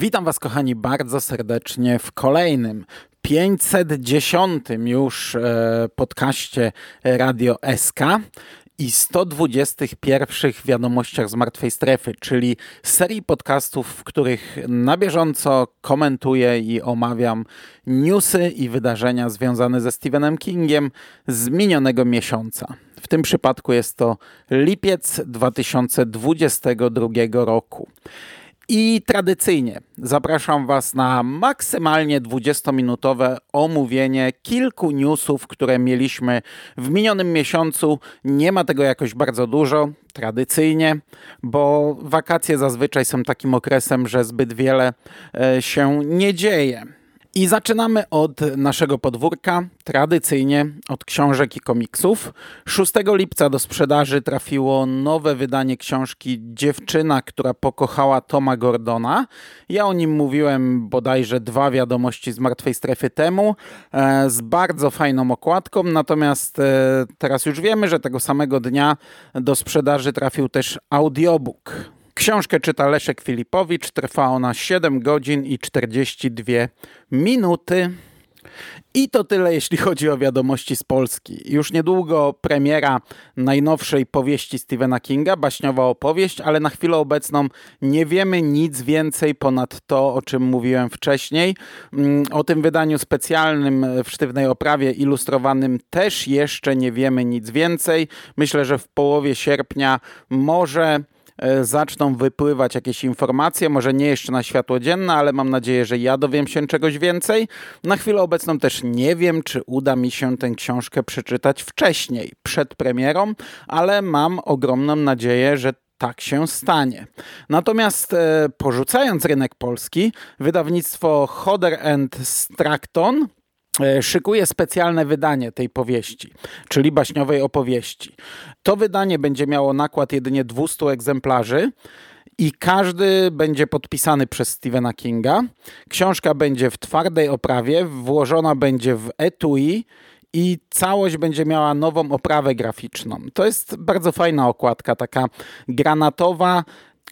Witam Was, kochani, bardzo serdecznie w kolejnym 510 już e, podcaście Radio SK i 121 wiadomościach z martwej strefy, czyli serii podcastów, w których na bieżąco komentuję i omawiam newsy i wydarzenia związane ze Stephenem Kingiem z minionego miesiąca. W tym przypadku jest to lipiec 2022 roku. I tradycyjnie zapraszam Was na maksymalnie 20-minutowe omówienie kilku newsów, które mieliśmy w minionym miesiącu. Nie ma tego jakoś bardzo dużo, tradycyjnie, bo wakacje zazwyczaj są takim okresem, że zbyt wiele e, się nie dzieje. I zaczynamy od naszego podwórka, tradycyjnie od książek i komiksów. 6 lipca do sprzedaży trafiło nowe wydanie książki Dziewczyna, która pokochała Toma Gordona. Ja o nim mówiłem bodajże dwa wiadomości z martwej strefy temu, e, z bardzo fajną okładką, natomiast e, teraz już wiemy, że tego samego dnia do sprzedaży trafił też audiobook. Książkę czyta Leszek Filipowicz, trwa ona 7 godzin i 42 minuty. I to tyle, jeśli chodzi o wiadomości z Polski. Już niedługo premiera najnowszej powieści Stephena Kinga, baśniowa opowieść, ale na chwilę obecną nie wiemy nic więcej ponad to, o czym mówiłem wcześniej. Mm, o tym wydaniu specjalnym w sztywnej oprawie ilustrowanym też jeszcze nie wiemy nic więcej. Myślę, że w połowie sierpnia może zaczną wypływać jakieś informacje, może nie jeszcze na światło dzienne, ale mam nadzieję, że ja dowiem się czegoś więcej. Na chwilę obecną też nie wiem, czy uda mi się tę książkę przeczytać wcześniej, przed premierą, ale mam ogromną nadzieję, że tak się stanie. Natomiast e, porzucając rynek polski, wydawnictwo Hodder and Stratton E, szykuje specjalne wydanie tej powieści, czyli baśniowej opowieści. To wydanie będzie miało nakład jedynie 200 egzemplarzy i każdy będzie podpisany przez Stephena Kinga. Książka będzie w twardej oprawie, włożona będzie w etui i całość będzie miała nową oprawę graficzną. To jest bardzo fajna okładka, taka granatowa,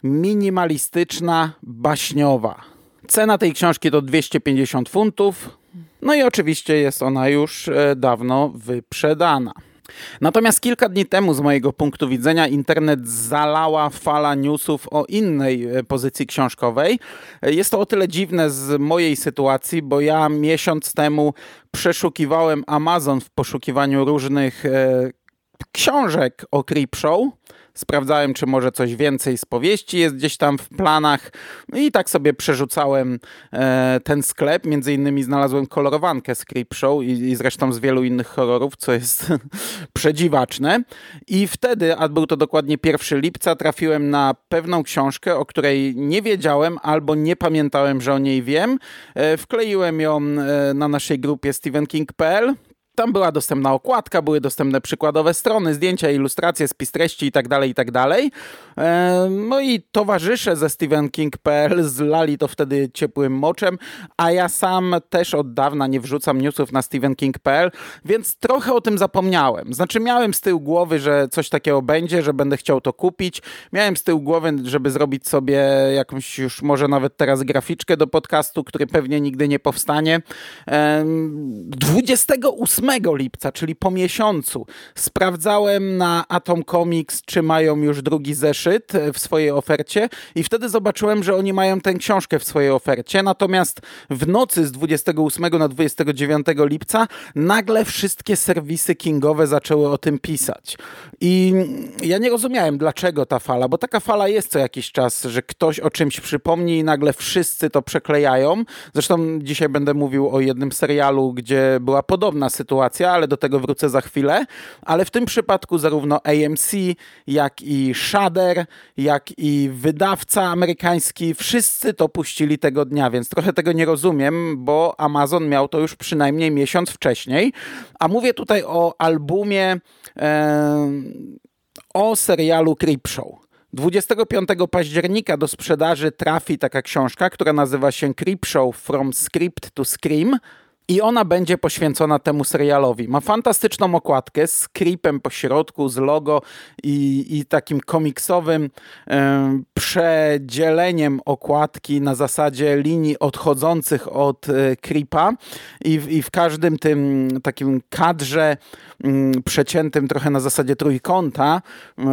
minimalistyczna, baśniowa. Cena tej książki to 250 funtów. No i oczywiście jest ona już e, dawno wyprzedana. Natomiast kilka dni temu, z mojego punktu widzenia, internet zalała fala newsów o innej e, pozycji książkowej. E, jest to o tyle dziwne z mojej sytuacji, bo ja miesiąc temu przeszukiwałem Amazon w poszukiwaniu różnych książek o Creepshow sprawdzałem, czy może coś więcej z powieści jest gdzieś tam w planach i tak sobie przerzucałem e, ten sklep. Między innymi znalazłem kolorowankę z Creepshow i, i zresztą z wielu innych horrorów, co jest przedziwaczne. I wtedy, a był to dokładnie 1 lipca, trafiłem na pewną książkę, o której nie wiedziałem albo nie pamiętałem, że o niej wiem. E, wkleiłem ją e, na naszej grupie stephenking.pl tam była dostępna okładka, były dostępne przykładowe strony, zdjęcia, ilustracje, spis treści itd., tak itd. Tak no i towarzysze ze StephenKing.pl zlali to wtedy ciepłym moczem, a ja sam też od dawna nie wrzucam newsów na StephenKing.pl, więc trochę o tym zapomniałem. Znaczy miałem z tyłu głowy, że coś takiego będzie, że będę chciał to kupić. Miałem z tyłu głowy, żeby zrobić sobie jakąś już może nawet teraz graficzkę do podcastu, który pewnie nigdy nie powstanie. 28 lipca, czyli po miesiącu, sprawdzałem na Atom Comics, czy mają już drugi zeszyt e, w swojej ofercie i wtedy zobaczyłem, że oni mają tę książkę w swojej ofercie. Natomiast w nocy z 28 na 29 lipca nagle wszystkie serwisy kingowe zaczęły o tym pisać. I ja nie rozumiałem, dlaczego ta fala, bo taka fala jest co jakiś czas, że ktoś o czymś przypomni i nagle wszyscy to przeklejają. Zresztą dzisiaj będę mówił o jednym serialu, gdzie była podobna sytuacja sytuacja, ale do tego wrócę za chwilę. Ale w tym przypadku zarówno AMC, jak i Shudder, jak i wydawca amerykański, wszyscy to puścili tego dnia, więc trochę tego nie rozumiem, bo Amazon miał to już przynajmniej miesiąc wcześniej. A mówię tutaj o albumie, e, o serialu Creepshow. 25 października do sprzedaży trafi taka książka, która nazywa się Creepshow From Script to Scream. I ona będzie poświęcona temu serialowi. Ma fantastyczną okładkę z creepem po środku, z logo i, i takim komiksowym przedzieleniem okładki na zasadzie linii odchodzących od e, creepa. I w, I w każdym tym takim kadrze m, przeciętym trochę na zasadzie trójkąta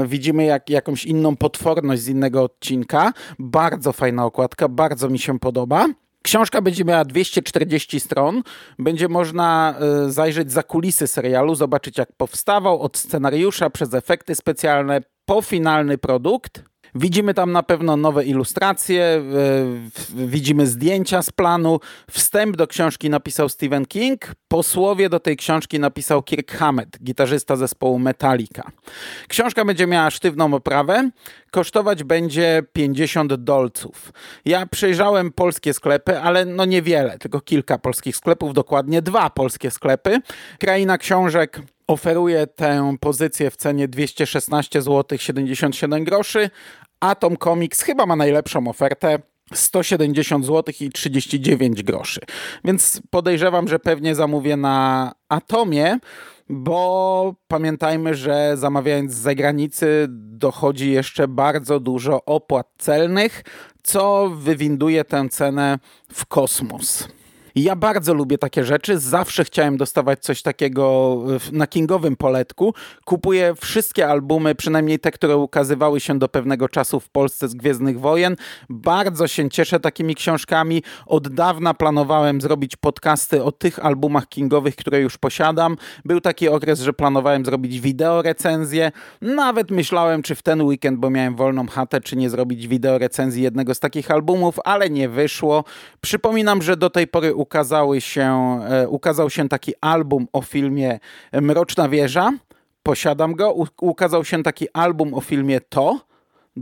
widzimy jak, jakąś inną potworność z innego odcinka. Bardzo fajna okładka, bardzo mi się podoba. Książka będzie miała 240 stron. Będzie można y, zajrzeć za kulisy serialu, zobaczyć jak powstawał, od scenariusza przez efekty specjalne po finalny produkt. Widzimy tam na pewno nowe ilustracje, widzimy zdjęcia z planu. Wstęp do książki napisał Stephen King, posłowie do tej książki napisał Kirk Hammett, gitarzysta zespołu Metallica. Książka będzie miała sztywną oprawę, kosztować będzie 50 dolców. Ja przejrzałem polskie sklepy, ale no niewiele, tylko kilka polskich sklepów, dokładnie dwa polskie sklepy. Kraina Książek oferuje tę pozycję w cenie 216 zł 77 groszy. Atom Comics chyba ma najlepszą ofertę. 170 zł i 39 groszy. Więc podejrzewam, że pewnie zamówię na Atomie, bo pamiętajmy, że zamawiając z zagranicy dochodzi jeszcze bardzo dużo opłat celnych, co wywinduje tę cenę w kosmos. Ja bardzo lubię takie rzeczy. Zawsze chciałem dostawać coś takiego na kingowym poletku. Kupuję wszystkie albumy, przynajmniej te, które ukazywały się do pewnego czasu w Polsce z Gwiezdnych Wojen. Bardzo się cieszę takimi książkami. Od dawna planowałem zrobić podcasty o tych albumach kingowych, które już posiadam. Był taki okres, że planowałem zrobić wideo recenzję. Nawet myślałem, czy w ten weekend, bo miałem wolną chatę, czy nie zrobić wideo recenzji jednego z takich albumów, ale nie wyszło. Przypominam, że do tej pory ukazały się, e, ukazał się taki album o filmie Mroczna Wieża. Posiadam go. Ukazał się taki album o filmie To,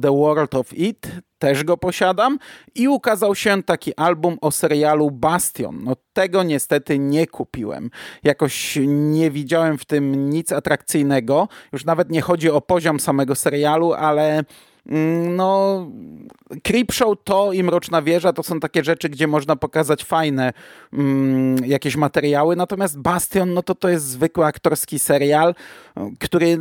The World of It. Też go posiadam. I ukazał się taki album o serialu Bastion. No tego niestety nie kupiłem. Jakoś nie widziałem w tym nic atrakcyjnego. Już nawet nie chodzi o poziom samego serialu, ale no, Creepshow to i Mroczna Wieża to są takie rzeczy, gdzie można pokazać fajne mm, jakieś materiały, natomiast Bastion, no to to jest zwykły aktorski serial, który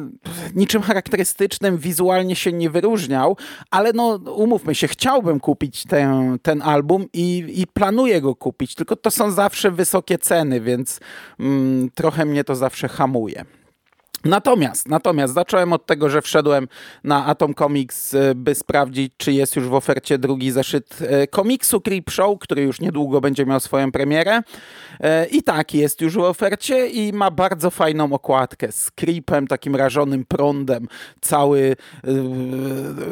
niczym charakterystycznym wizualnie się nie wyróżniał, ale no umówmy się, chciałbym kupić ten, ten album i, i planuję go kupić, tylko to są zawsze wysokie ceny, więc mm, trochę mnie to zawsze hamuje. Natomiast, natomiast zacząłem od tego, że wszedłem na Atom Comics, e, by sprawdzić, czy jest już w ofercie drugi zeszyt e, komiksu Creep Show, który już niedługo będzie miał swoją premierę. E, I tak, jest już w ofercie i ma bardzo fajną okładkę z creepem, takim rażonym prądem. Cały,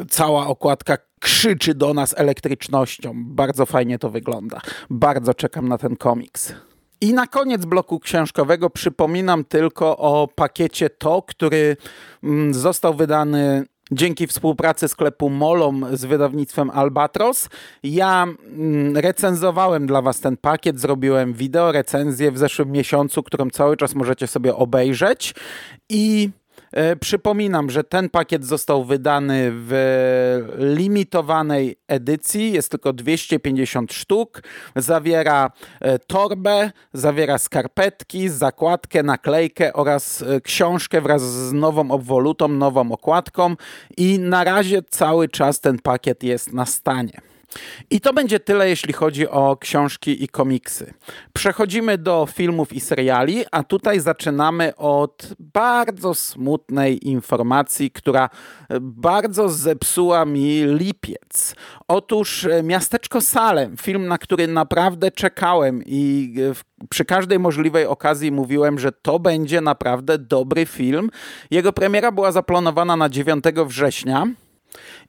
cała okładka krzyczy do nas elektrycznością. Bardzo fajnie to wygląda. Bardzo czekam na ten komiks. I na koniec bloku książkowego przypominam tylko o pakiecie To, który mm, został wydany dzięki współpracy sklepu Molom z wydawnictwem Albatros. Ja mm, recenzowałem dla Was ten pakiet, zrobiłem wideo recenzję w zeszłym miesiącu, którą cały czas możecie sobie obejrzeć i przypominam, że ten pakiet został wydany w limitowanej edycji, jest tylko 250 sztuk. Zawiera e, torbę, zawiera skarpetki, zakładkę, naklejkę oraz e, książkę wraz z nową obwolutą, nową okładką i na razie cały czas ten pakiet jest na stanie. I to będzie tyle, jeśli chodzi o książki i komiksy. Przechodzimy do filmów i seriali, a tutaj zaczynamy od bardzo smutnej informacji, która bardzo zepsuła mi lipiec. Otóż e, Miasteczko Salem, film, na który naprawdę czekałem i e, przy każdej możliwej okazji mówiłem, że to będzie naprawdę dobry film. Jego premiera była zaplanowana na 9 września.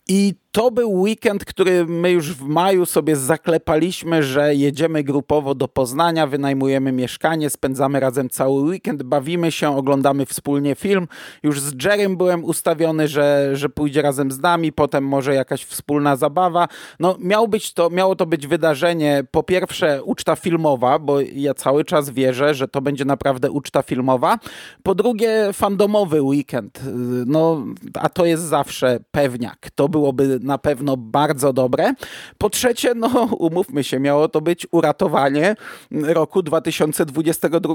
I to był weekend, który my już w maju sobie zaklepaliśmy, że jedziemy grupowo do Poznania, wynajmujemy mieszkanie, spędzamy razem cały weekend, bawimy się, oglądamy wspólnie film. Już z Jerem byłem ustawiony, że, że pójdzie razem z nami, potem może jakaś wspólna zabawa. No miał być to, miało to być wydarzenie, po pierwsze uczta filmowa, bo ja cały czas wierzę, że to będzie naprawdę uczta filmowa. Po drugie fandomowy weekend, no a to jest zawsze pewniak. To byłoby na pewno bardzo dobre. Po trzecie, no umówmy się, miało to być uratowanie roku 2022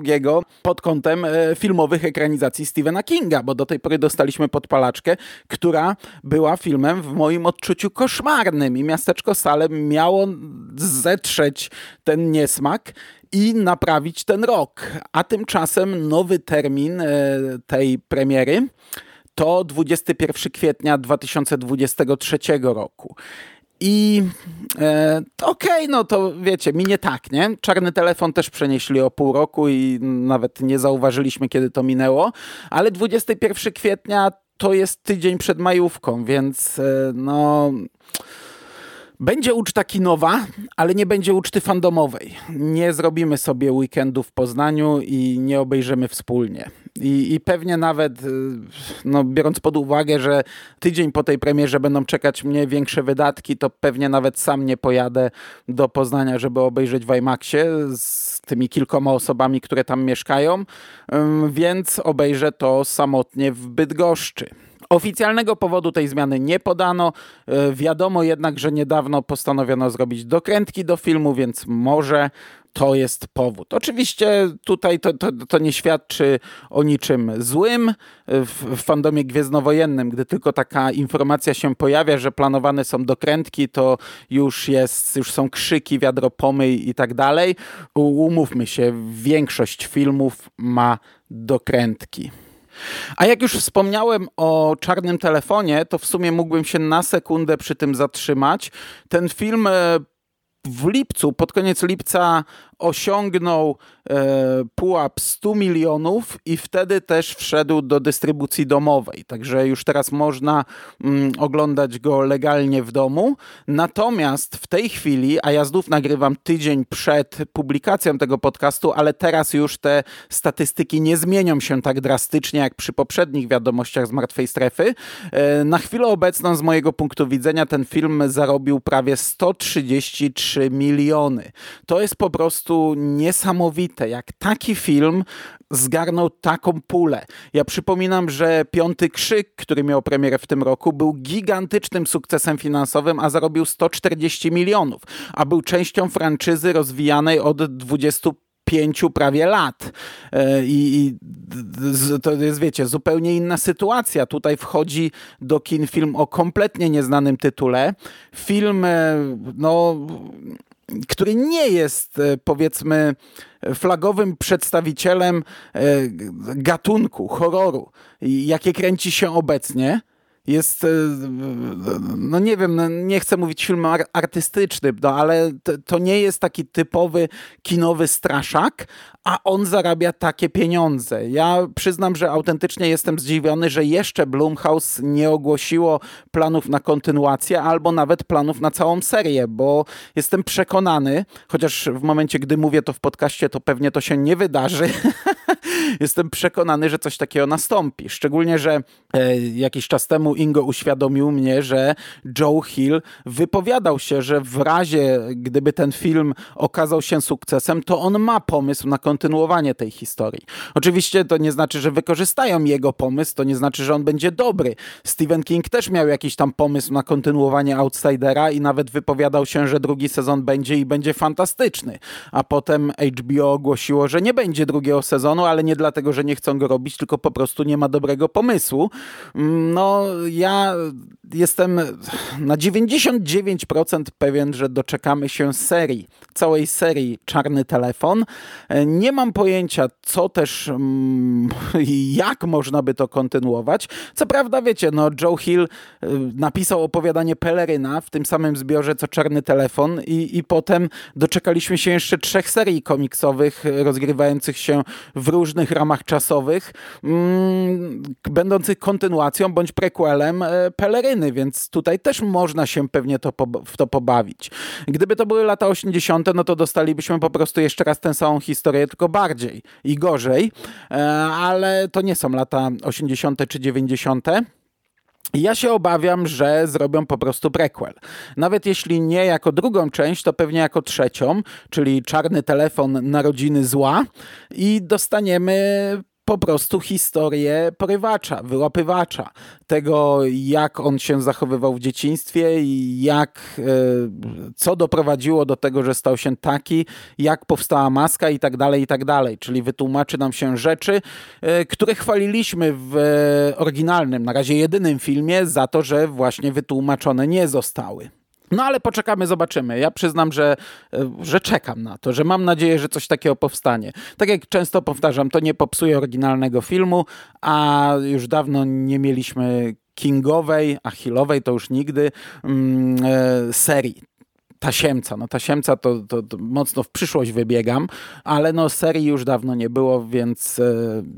pod kątem e, filmowych ekranizacji Stephena Kinga, bo do tej pory dostaliśmy podpalaczkę, która była filmem w moim odczuciu koszmarnym i Miasteczko Salem miało zetrzeć ten niesmak i naprawić ten rok. A tymczasem nowy termin e, tej premiery to 21 kwietnia 2023 roku. I e, okej, okay, no to wiecie, minie tak, nie? Czarny telefon też przenieśli o pół roku i nawet nie zauważyliśmy, kiedy to minęło, ale 21 kwietnia to jest tydzień przed majówką, więc e, no będzie uczta kinowa, ale nie będzie uczty fandomowej. Nie zrobimy sobie weekendu w Poznaniu i nie obejrzymy wspólnie. I, I, pewnie nawet, y, no, biorąc pod uwagę, że tydzień po tej premierze będą czekać mnie większe wydatki, to pewnie nawet sam nie pojadę do Poznania, żeby obejrzeć w IMAXie z tymi kilkoma osobami, które tam mieszkają, więc obejrzę to samotnie w Bydgoszczy. Oficjalnego powodu tej zmiany nie podano. E, wiadomo jednak, że niedawno postanowiono zrobić dokrętki do filmu, więc może to jest powód. Oczywiście tutaj to, to, to nie świadczy o niczym złym. W, w fandomie gwiezdnowojennym, gdy tylko taka informacja się pojawia, że planowane są dokrętki, to już jest, już są krzyki, wiadro pomyj i tak dalej. Umówmy się, większość filmów ma dokrętki. A jak już wspomniałem o czarnym telefonie, to w sumie mógłbym się na sekundę przy tym zatrzymać. Ten film e, w lipcu, pod koniec lipca osiągnął e, pułap 100 milionów i wtedy też wszedł do dystrybucji domowej. Także już teraz można mm, oglądać go legalnie w domu. Natomiast w tej chwili, a ja znów nagrywam tydzień przed publikacją tego podcastu, ale teraz już te statystyki nie zmienią się tak drastycznie jak przy poprzednich wiadomościach z martwej strefy. E, na chwilę obecną, z mojego punktu widzenia, ten film zarobił prawie 133 miliony. To jest po prostu prostu niesamowite, jak taki film zgarnął taką pulę. Ja przypominam, że Piąty Krzyk, który miał premierę w tym roku, był gigantycznym sukcesem finansowym, a zarobił 140 milionów, a był częścią franczyzy rozwijanej od 20 pięciu prawie lat. E, I, I, to jest, wiecie, zupełnie inna sytuacja. Tutaj wchodzi do kin film o kompletnie nieznanym tytule. Film, e, no który nie jest e, powiedzmy flagowym przedstawicielem e, gatunku horroru, jakie kręci się obecnie, jest, e, no nie wiem, no nie chcę mówić film artystyczny, no ale to, nie jest taki typowy kinowy straszak, a on zarabia takie pieniądze. Ja przyznam, że autentycznie jestem zdziwiony, że jeszcze Blumhouse nie ogłosiło planów na kontynuację albo nawet planów na całą serię, bo jestem przekonany, chociaż w momencie, gdy mówię to w podcaście, to pewnie to się nie wydarzy. jestem przekonany, że coś takiego nastąpi. Szczególnie, że e, jakiś czas temu Ingo uświadomił mnie, że Joe Hill wypowiadał się, że w razie, gdyby ten film okazał się sukcesem, to on ma pomysł na kontynuowanie tej historii. Oczywiście to nie znaczy, że wykorzystają jego pomysł, to nie znaczy, że on będzie dobry. Stephen King też miał jakiś tam pomysł na kontynuowanie Outsidera i nawet wypowiadał się, że drugi sezon będzie i będzie fantastyczny. A potem HBO ogłosiło, że nie będzie drugiego sezonu, ale nie dlatego, że nie chcą go robić, tylko po prostu nie ma dobrego pomysłu. Mm, no, ja jestem na 99% pewien, że doczekamy się serii, całej serii Czarny Telefon. Nie mam pojęcia, co też mm, i jak można by to kontynuować. Co prawda, wiecie, no Joe Hill y, napisał opowiadanie Peleryna w tym samym zbiorze co Czarny Telefon i, i potem doczekaliśmy się jeszcze trzech serii komiksowych rozgrywających się w różnych ramach czasowych, mm, będących kontynuacją bądź prequelem e, Peleryny, więc tutaj też można się pewnie to, w to pobawić. Gdyby to były lata 80., no to dostalibyśmy po prostu jeszcze raz tę samą historię, tylko bardziej i gorzej, e, ale to nie są lata 80. czy 90. Ja się obawiam, że zrobią po prostu prequel. Nawet jeśli nie jako drugą część, to pewnie jako trzecią, czyli czarny telefon narodziny zła i dostaniemy po prostu historię porywacza, wyłapywacza. Tego, jak on się zachowywał w dzieciństwie i jak, e, co doprowadziło do tego, że stał się taki, jak powstała maska i tak dalej, i tak dalej. Czyli wytłumaczy nam się rzeczy, e, które chwaliliśmy w oryginalnym, na razie jedynym filmie za to, że właśnie wytłumaczone nie zostały. No ale poczekamy, zobaczymy. Ja przyznam, że, e, że czekam na to, że mam nadzieję, że coś takiego powstanie. Tak jak często powtarzam, to nie popsuje oryginalnego filmu, a już dawno nie mieliśmy kingowej, achillowej to już nigdy, mm, e, serii tasiemca. No tasiemca to, to, to, mocno w przyszłość wybiegam, ale no serii już dawno nie było, więc e,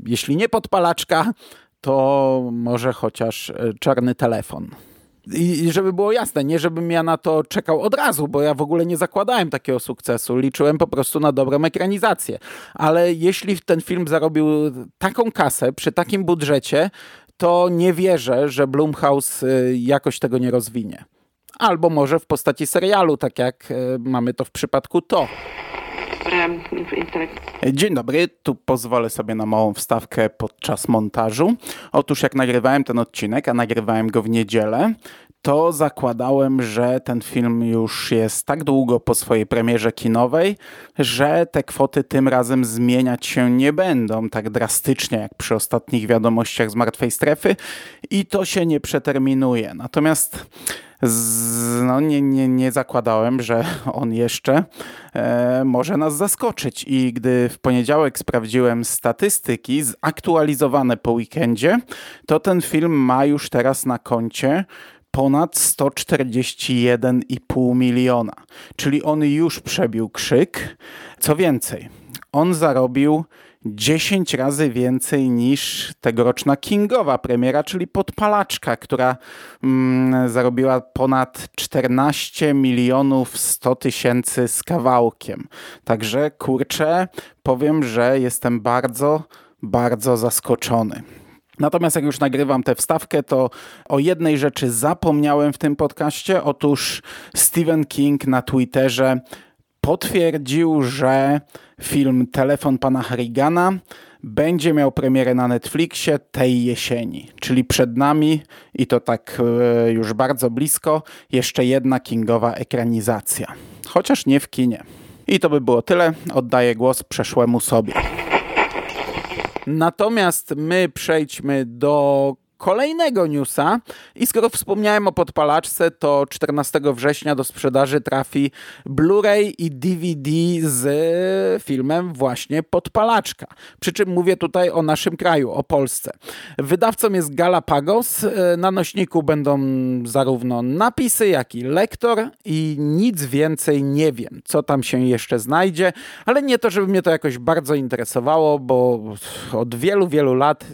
jeśli nie podpalaczka, to może chociaż czarny telefon. I żeby było jasne, nie żebym ja na to czekał od razu, bo ja w ogóle nie zakładałem takiego sukcesu. Liczyłem po prostu na dobrą ekranizację. Ale jeśli ten film zarobił taką kasę przy takim budżecie, to nie wierzę, że Blumhouse y, jakoś tego nie rozwinie. Albo może w postaci serialu, tak jak y, mamy to w przypadku to. Dzień dobry, tu pozwolę sobie na małą wstawkę podczas montażu. Otóż jak nagrywałem ten odcinek, a nagrywałem go w niedzielę, to zakładałem, że ten film już jest tak długo po swojej premierze kinowej, że te kwoty tym razem zmieniać się nie będą tak drastycznie jak przy ostatnich wiadomościach z martwej strefy i to się nie przeterminuje. Natomiast z, no nie, nie, nie zakładałem, że on jeszcze e, może nas zaskoczyć. I gdy w poniedziałek sprawdziłem statystyki zaktualizowane po weekendzie, to ten film ma już teraz na koncie ponad 141,5 miliona. Czyli on już przebił krzyk. Co więcej, on zarobił 10 razy więcej niż tegoroczna Kingowa premiera, czyli Podpalaczka, która mm, zarobiła ponad 14 milionów 100 tysięcy z kawałkiem. Także kurczę, powiem, że jestem bardzo, bardzo zaskoczony. Natomiast jak już nagrywam tę wstawkę, to o jednej rzeczy zapomniałem w tym podcaście. Otóż Stephen King na Twitterze potwierdził, że film Telefon pana Harrigana będzie miał premierę na Netflixie tej jesieni, czyli przed nami i to tak e, już bardzo blisko, jeszcze jedna kingowa ekranizacja. Chociaż nie w kinie. I to by było tyle. Oddaję głos przeszłemu sobie. Natomiast my przejdźmy do kolejnego newsa i skoro wspomniałem o podpalaczce, to 14 września do sprzedaży trafi Blu-ray i DVD z filmem właśnie Podpalaczka. Przy czym mówię tutaj o naszym kraju, o Polsce. Wydawcą jest Galapagos. Na nośniku będą zarówno napisy, jak i lektor i nic więcej nie wiem, co tam się jeszcze znajdzie, ale nie to, żeby mnie to jakoś bardzo interesowało, bo od wielu, wielu lat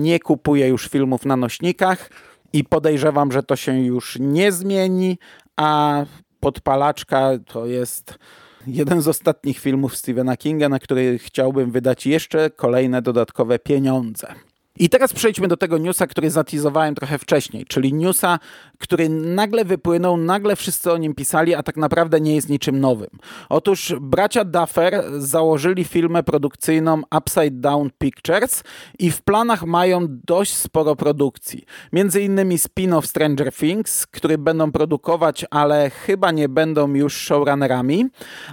nie kupuję już filmów na na nośnikach i podejrzewam, że to się już nie zmieni, a Podpalaczka to jest jeden z ostatnich filmów Stephena Kinga, na który chciałbym wydać jeszcze kolejne dodatkowe pieniądze. I teraz przejdźmy do tego newsa, który zatizowałem trochę wcześniej, czyli newsa, który nagle wypłynął, nagle wszyscy o nim pisali, a tak naprawdę nie jest niczym nowym. Otóż bracia Duffer założyli firmę produkcyjną Upside Down Pictures i w planach mają dość sporo produkcji. Między innymi spin-off Stranger Things, który będą produkować, ale chyba nie będą już showrunnerami,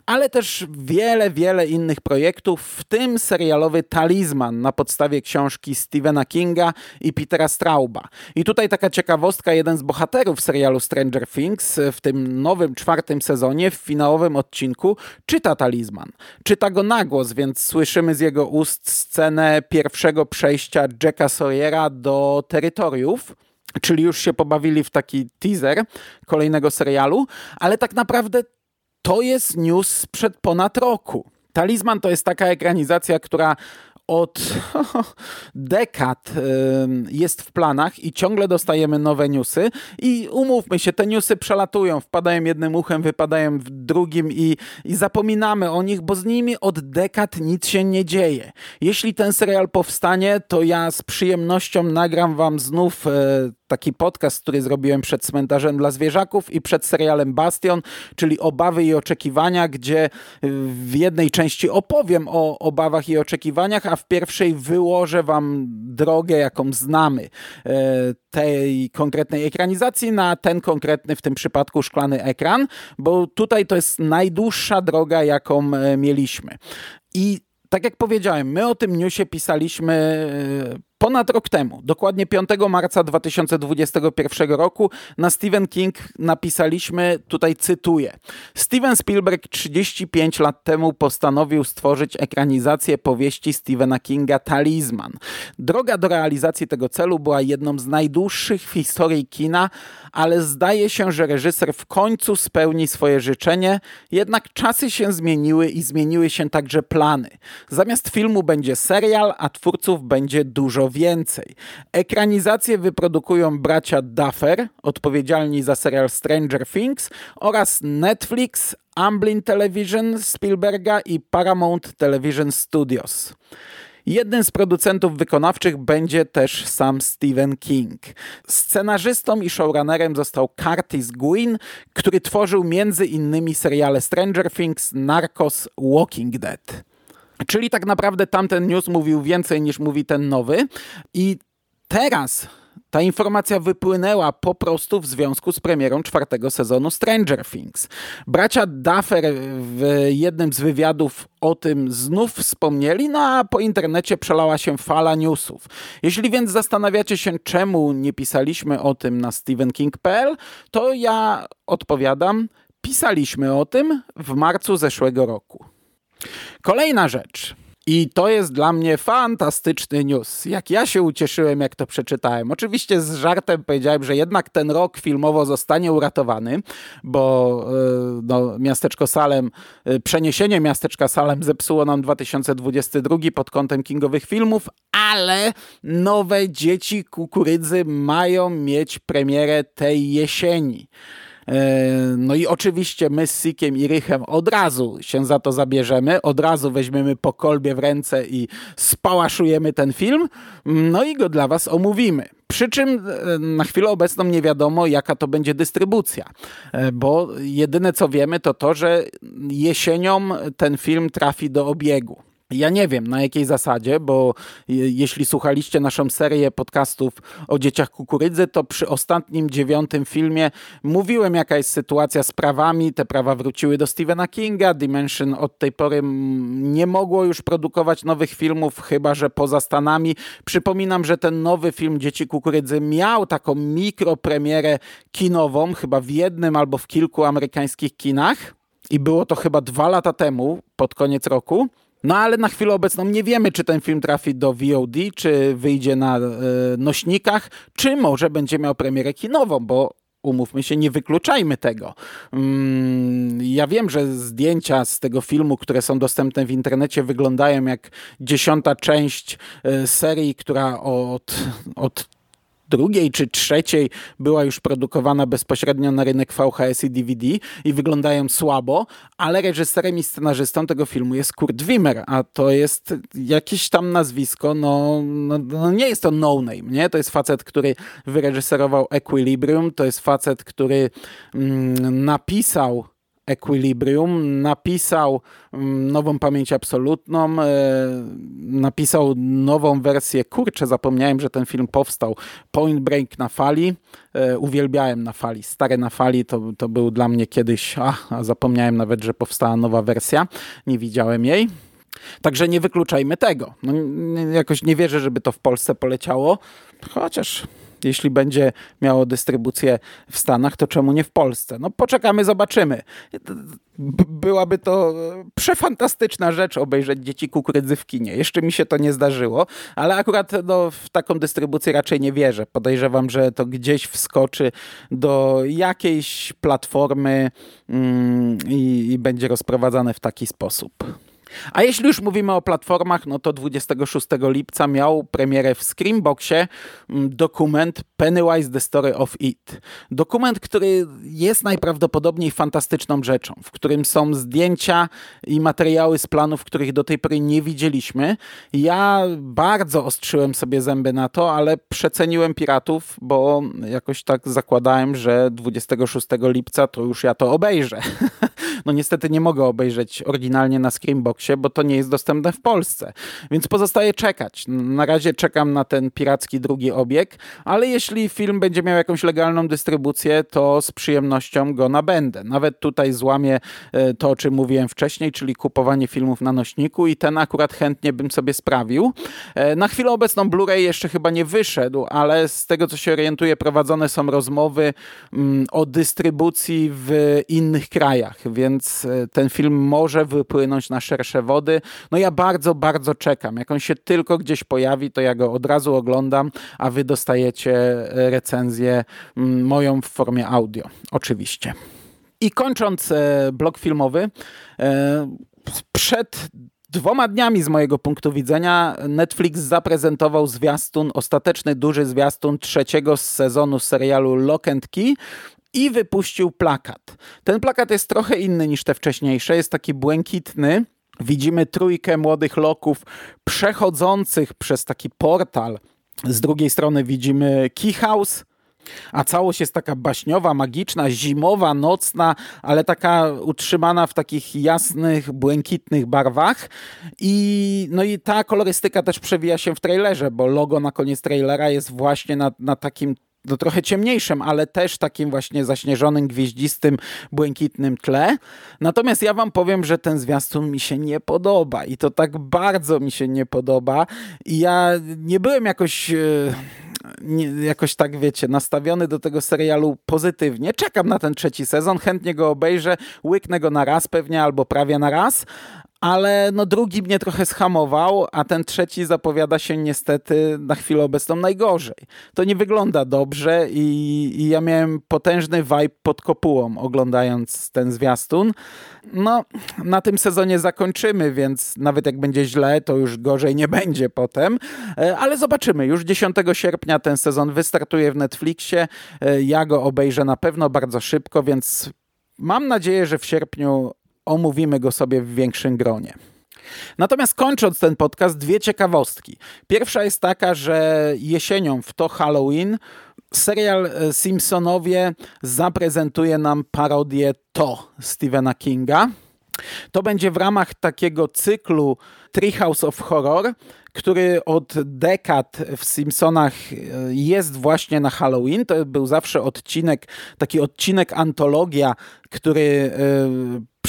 ale też wiele, wiele innych projektów, w tym serialowy Talizman na podstawie książki Stephena Kinga i Petera Strauba. I tutaj taka ciekawostka, jeden z bohaterów serialu Stranger Things w tym nowym czwartym sezonie, w finałowym odcinku, czyta talizman. Czyta go na głos, więc słyszymy z jego ust scenę pierwszego przejścia Jacka Sawyera do terytoriów czyli już się pobawili w taki teaser kolejnego serialu, ale tak naprawdę to jest news sprzed ponad roku. Talizman to jest taka ekranizacja, która od dekad jest w planach i ciągle dostajemy nowe newsy i umówmy się, te newsy przelatują, wpadają jednym uchem, wypadają w drugim i, i zapominamy o nich, bo z nimi od dekad nic się nie dzieje. Jeśli ten serial powstanie, to ja z przyjemnością nagram wam znów e, taki podcast, który zrobiłem przed cmentarzem dla zwierzaków i przed serialem Bastion, czyli Obawy i Oczekiwania, gdzie w jednej części opowiem o obawach i oczekiwaniach, a w pierwszej wyłożę wam drogę, jaką znamy e, tej konkretnej ekranizacji na ten konkretny, w tym przypadku szklany ekran, bo tutaj to jest najdłuższa droga, jaką e, mieliśmy. I tak jak powiedziałem, my o tym newsie pisaliśmy e, Ponad rok temu, dokładnie 5 marca 2021 roku, na Stephen King napisaliśmy, tutaj cytuję: Steven Spielberg 35 lat temu postanowił stworzyć ekranizację powieści Stephena Kinga Talizman. Droga do realizacji tego celu była jedną z najdłuższych w historii kina, ale zdaje się, że reżyser w końcu spełni swoje życzenie, jednak czasy się zmieniły i zmieniły się także plany. Zamiast filmu będzie serial, a twórców będzie dużo więcej. Ekranizację wyprodukują bracia Duffer, odpowiedzialni za serial Stranger Things oraz Netflix, Amblin Television Spielberga i Paramount Television Studios. Jednym z producentów wykonawczych będzie też sam Stephen King. Scenarzystą i showrunnerem został Curtis Gwyn, który tworzył między innymi seriale Stranger Things, Narcos, Walking Dead. Czyli tak naprawdę tamten news mówił więcej niż mówi ten nowy. I teraz ta informacja wypłynęła po prostu w związku z premierą czwartego sezonu Stranger Things. Bracia Duffer w jednym z wywiadów o tym znów wspomnieli, no a po internecie przelała się fala newsów. Jeśli więc zastanawiacie się, czemu nie pisaliśmy o tym na stephenking.pl, to ja odpowiadam, pisaliśmy o tym w marcu zeszłego roku. Kolejna rzecz. I to jest dla mnie fantastyczny news. Jak ja się ucieszyłem, jak to przeczytałem. Oczywiście z żartem powiedziałem, że jednak ten rok filmowo zostanie uratowany, bo e, no, miasteczko Salem, e, przeniesienie miasteczka Salem zepsuło nam 2022 pod kątem kingowych filmów, ale nowe dzieci kukurydzy mają mieć premierę tej jesieni. E, no i oczywiście my z Sikiem i Rychem od razu się za to zabierzemy, od razu weźmiemy po kolbie w ręce i spałaszujemy ten film, no i go dla was omówimy. Przy czym e, na chwilę obecną nie wiadomo, jaka to będzie dystrybucja, e, bo jedyne co wiemy to to, że jesienią ten film trafi do obiegu. Ja nie wiem na jakiej zasadzie, bo jeśli słuchaliście naszą serię podcastów o dzieciach kukurydzy, to przy ostatnim dziewiątym filmie mówiłem jaka jest sytuacja z prawami. Te prawa wróciły do Stephena Kinga. Dimension od tej pory nie mogło już produkować nowych filmów, chyba że poza Stanami. Przypominam, że ten nowy film Dzieci kukurydzy miał taką mikropremierę kinową, chyba w jednym albo w kilku amerykańskich kinach. I było to chyba dwa lata temu, pod koniec roku. No ale na chwilę obecną nie wiemy, czy ten film trafi do VOD, czy wyjdzie na e, nośnikach, czy może będzie miał premierę kinową, bo umówmy się, nie wykluczajmy tego. Mm, ja wiem, że zdjęcia z tego filmu, które są dostępne w internecie, wyglądają jak dziesiąta część e, serii, która od, od drugiej czy trzeciej była już produkowana bezpośrednio na rynek VHS i DVD i wyglądają słabo, ale reżyserem i scenarzystą tego filmu jest Kurt Wimmer, a to jest jakieś tam nazwisko, no, no, no nie jest to no name, nie? To jest facet, który wyreżyserował Equilibrium, to jest facet, który mm, napisał Equilibrium, napisał mm, nową pamięć absolutną, e, napisał nową wersję, kurczę, zapomniałem, że ten film powstał, Point Break na fali, e, uwielbiałem na fali, stare na fali to, to był dla mnie kiedyś, a zapomniałem nawet, że powstała nowa wersja, nie widziałem jej. Także nie wykluczajmy tego. No, jakoś nie wierzę, żeby to w Polsce poleciało, chociaż jeśli będzie miało dystrybucję w Stanach, to czemu nie w Polsce? No poczekamy, zobaczymy. Byłaby to przefantastyczna rzecz obejrzeć Dzieci Kukurydzy w kinie. Jeszcze mi się to nie zdarzyło, ale akurat no, w taką dystrybucję raczej nie wierzę. Podejrzewam, że to gdzieś wskoczy do jakiejś platformy mm, i będzie rozprowadzane w taki sposób. A jeśli już mówimy o platformach, no to 26 lipca miał premierę w Screamboxie mm, dokument Pennywise The Story of It. Dokument, który jest najprawdopodobniej fantastyczną rzeczą, w którym są zdjęcia i materiały z planów, których do tej pory nie widzieliśmy. Ja bardzo ostrzyłem sobie zęby na to, ale przeceniłem piratów, bo jakoś tak zakładałem, że 26 lipca to już ja to obejrzę. no niestety nie mogę obejrzeć oryginalnie na Screamboxie, bo to nie jest dostępne w Polsce. Więc pozostaje czekać. Na razie czekam na ten piracki drugi obieg, ale jeśli film będzie miał jakąś legalną dystrybucję, to z przyjemnością go nabędę. Nawet tutaj złamię e, to, o czym mówiłem wcześniej, czyli kupowanie filmów na nośniku i ten akurat chętnie bym sobie sprawił. E, na chwilę obecną Blu-ray jeszcze chyba nie wyszedł, ale z tego, co się orientuję, prowadzone są rozmowy mm, o dystrybucji w innych krajach, więc więc e, ten film może wypłynąć na szersze wody. No ja bardzo, bardzo czekam. Jak on się tylko gdzieś pojawi, to ja go od razu oglądam, a wy dostajecie e, recenzję moją w formie audio, oczywiście. I kończąc e, blok filmowy, przed dwoma dniami z mojego punktu widzenia Netflix zaprezentował zwiastun, ostateczny duży zwiastun trzeciego z sezonu serialu Lock and Key, i wypuścił plakat. Ten plakat jest trochę inny niż te wcześniejsze, jest taki błękitny. Widzimy trójkę młodych loków przechodzących przez taki portal. Z drugiej strony widzimy Key House, a całość jest taka baśniowa, magiczna, zimowa, nocna, ale taka utrzymana w takich jasnych, błękitnych barwach. I, no i ta kolorystyka też przewija się w trailerze, bo logo na koniec trailera jest właśnie na, na takim no, trochę ciemniejszym, ale też takim właśnie zaśnieżonym, gwieździstym, błękitnym tle. Natomiast ja wam powiem, że ten zwiastun mi się nie podoba i to tak bardzo mi się nie podoba. I ja nie byłem jakoś... Yy nie, jakoś tak, wiecie, nastawiony do tego serialu pozytywnie. Czekam na ten trzeci sezon, chętnie go obejrzę, łyknę go na raz pewnie, albo prawie na raz, ale no drugi mnie trochę schamował, a ten trzeci zapowiada się niestety na chwilę obecną najgorzej. To nie wygląda dobrze i, i ja miałem potężny vibe pod kopułą oglądając ten zwiastun. No, na tym sezonie zakończymy, więc nawet jak będzie źle, to już gorzej nie będzie potem, e, ale zobaczymy. Już 10 sierpnia ten sezon wystartuje w Netflixie. E, ja go obejrzę na pewno bardzo szybko, więc mam nadzieję, że w sierpniu omówimy go sobie w większym gronie. Natomiast kończąc ten podcast, dwie ciekawostki. Pierwsza jest taka, że jesienią w to Halloween serial e, Simpsonowie zaprezentuje nam parodię To Stephena Kinga. To będzie w ramach takiego cyklu Treehouse of Horror, który od dekad w Simpsonach e, jest właśnie na Halloween. To był zawsze odcinek, taki odcinek antologia, który e,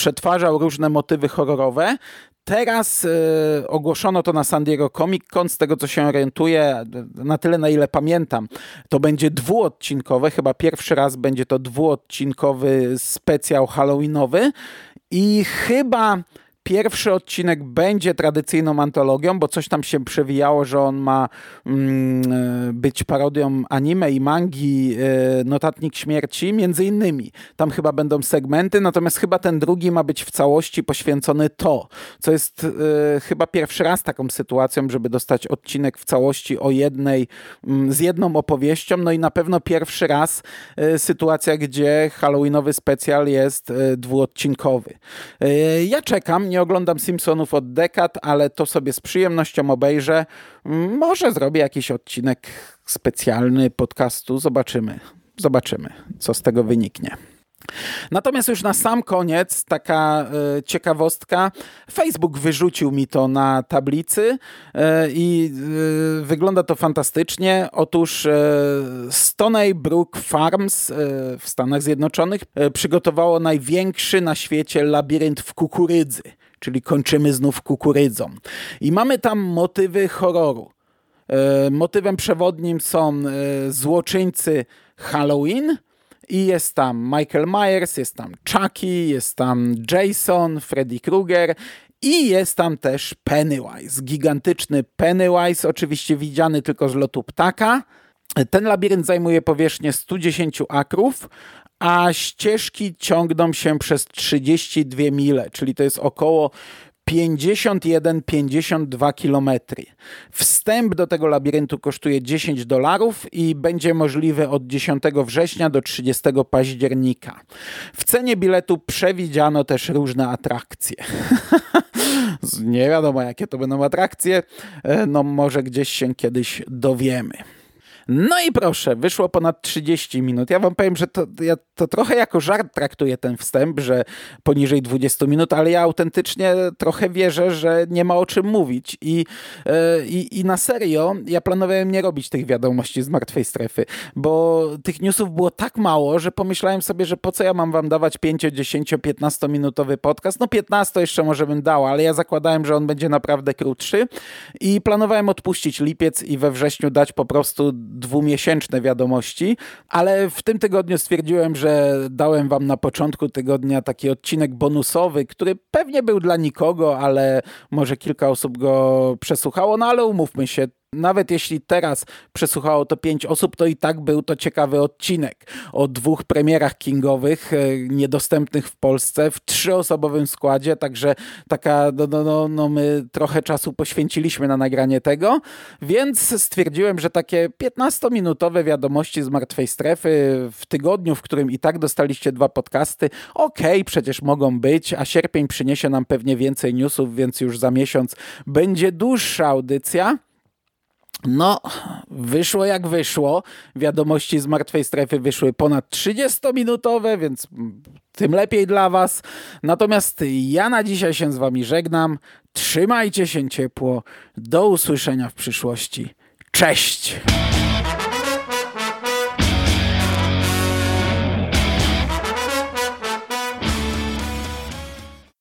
przetwarzał różne motywy horrorowe. Teraz y, ogłoszono to na San Diego Comic Con, z tego co się orientuję, na tyle na ile pamiętam, to będzie dwuodcinkowe, chyba pierwszy raz będzie to dwuodcinkowy specjal halloweenowy i chyba Pierwszy odcinek będzie tradycyjną antologią, bo coś tam się przewijało, że on ma mm, e, być parodią anime i mangi e, Notatnik Śmierci, między innymi. Tam chyba będą segmenty, natomiast chyba ten drugi ma być w całości poświęcony to, co jest e, chyba pierwszy raz taką sytuacją, żeby dostać odcinek w całości o jednej, mm, z jedną opowieścią, no i na pewno pierwszy raz sytuacja, gdzie halloweenowy specjal jest dwuodcinkowy. Ja czekam, nie oglądam Simpsonów od dekad, ale to sobie z przyjemnością obejrzę. Może zrobię jakiś odcinek specjalny podcastu. Zobaczymy. Zobaczymy, co z tego wyniknie. Natomiast już na sam koniec taka e, ciekawostka. Facebook wyrzucił mi to na tablicy e, i e, wygląda to fantastycznie. Otóż Stoney Brook Farms w Stanach Zjednoczonych przygotowało największy na świecie labirynt w kukurydzy czyli kończymy znów kukurydzą. I mamy tam motywy horroru. E, motywem przewodnim są e, złoczyńcy Halloween i jest tam Michael Myers, jest tam Chucky, jest tam Jason, Freddy Krueger i jest tam też Pennywise, gigantyczny Pennywise, oczywiście widziany tylko z lotu ptaka. Ten labirynt zajmuje powierzchnię 110 akrów, a ścieżki ciągną się przez 32 mile, czyli to jest około 51-52 km. Wstęp do tego labiryntu kosztuje 10 dolarów i będzie możliwy od 10 września do 30 października. W cenie biletu przewidziano też różne atrakcje. Nie wiadomo, jakie to będą atrakcje. E, no, może gdzieś się kiedyś dowiemy. No i proszę, wyszło ponad 30 minut. Ja wam powiem, że to, ja to trochę jako żart traktuję ten wstęp, że poniżej 20 minut, ale ja autentycznie trochę wierzę, że nie ma o czym mówić. I, yy, i, i na serio ja planowałem nie robić tych wiadomości z martwej strefy, bo tych newsów było tak mało, że pomyślałem sobie, że po co ja mam wam dawać 5, 10, 15 minutowy podcast. No 15 jeszcze może bym dał, ale ja zakładałem, że on będzie naprawdę krótszy i planowałem odpuścić lipiec i we wrześniu dać po prostu dwumiesięczne wiadomości, ale w tym tygodniu stwierdziłem, że dałem wam na początku tygodnia taki odcinek bonusowy, który pewnie był dla nikogo, ale może kilka osób go przesłuchało, no ale umówmy się, nawet jeśli teraz przesłuchało to pięć osób, to i tak był to ciekawy odcinek o dwóch premierach kingowych, e, niedostępnych w Polsce, w trzyosobowym składzie, także taka, no, no, no, no my trochę czasu poświęciliśmy na nagranie tego, więc stwierdziłem, że takie 15-minutowe wiadomości z martwej strefy w tygodniu, w którym i tak dostaliście dwa podcasty, okej, okay, przecież mogą być, a sierpień przyniesie nam pewnie więcej newsów, więc już za miesiąc będzie dłuższa audycja. No, wyszło jak wyszło. Wiadomości z martwej strefy wyszły ponad 30-minutowe, więc tym lepiej dla Was. Natomiast ja na dzisiaj się z Wami żegnam. Trzymajcie się ciepło. Do usłyszenia w przyszłości. Cześć!